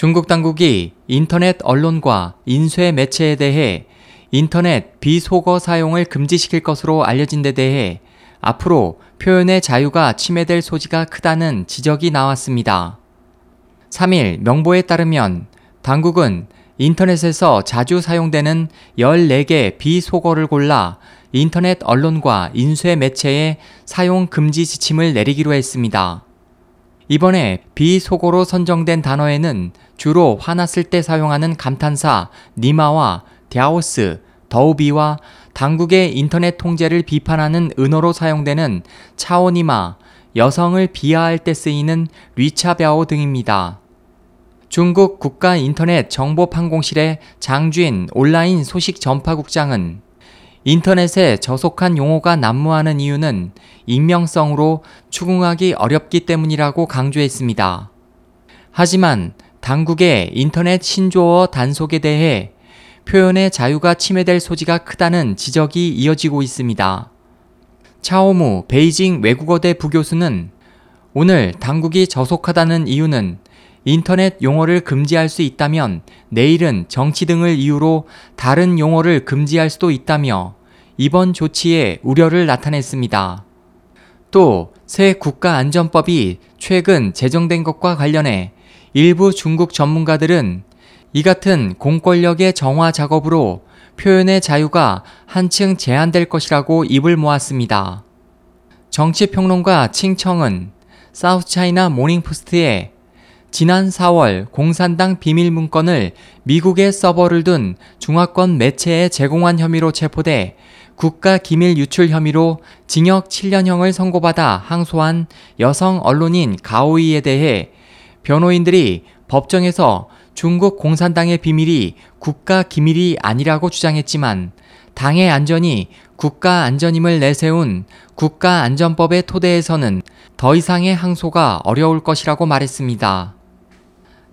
중국 당국이 인터넷 언론과 인쇄 매체에 대해 인터넷 비속어 사용을 금지시킬 것으로 알려진 데 대해 앞으로 표현의 자유가 침해될 소지가 크다는 지적이 나왔습니다. 3일 명보에 따르면 당국은 인터넷에서 자주 사용되는 14개 비속어를 골라 인터넷 언론과 인쇄 매체에 사용 금지 지침을 내리기로 했습니다. 이번에 비속어로 선정된 단어에는 주로 화났을 때 사용하는 감탄사 니마와 갸오스, 더우비와 당국의 인터넷 통제를 비판하는 은어로 사용되는 차오니마, 여성을 비하할 때 쓰이는 리차벼오 등입니다. 중국 국가 인터넷 정보판공실의 장쥔 온라인 소식 전파국장은 인터넷에 저속한 용어가 난무하는 이유는 익명성으로 추궁하기 어렵기 때문이라고 강조했습니다. 하지만 당국의 인터넷 신조어 단속에 대해 표현의 자유가 침해될 소지가 크다는 지적이 이어지고 있습니다. 차오무 베이징 외국어대 부교수는 오늘 당국이 저속하다는 이유는 인터넷 용어를 금지할 수 있다면 내일은 정치 등을 이유로 다른 용어를 금지할 수도 있다며 이번 조치에 우려를 나타냈습니다. 또 새 국가안전법이 최근 제정된 것과 관련해 일부 중국 전문가들은 이 같은 공권력의 정화 작업으로 표현의 자유가 한층 제한될 것이라고 입을 모았습니다. 정치평론가 칭청은 사우스차이나 모닝포스트에 지난 4월 공산당 비밀 문건을 미국의 서버를 둔 중화권 매체에 제공한 혐의로 체포돼 국가 기밀 유출 혐의로 징역 7년형을 선고받아 항소한 여성 언론인 가오이에 대해 변호인들이 법정에서 중국 공산당의 비밀이 국가 기밀이 아니라고 주장했지만 당의 안전이 국가 안전임을 내세운 국가안전법의 토대에서는 더 이상의 항소가 어려울 것이라고 말했습니다.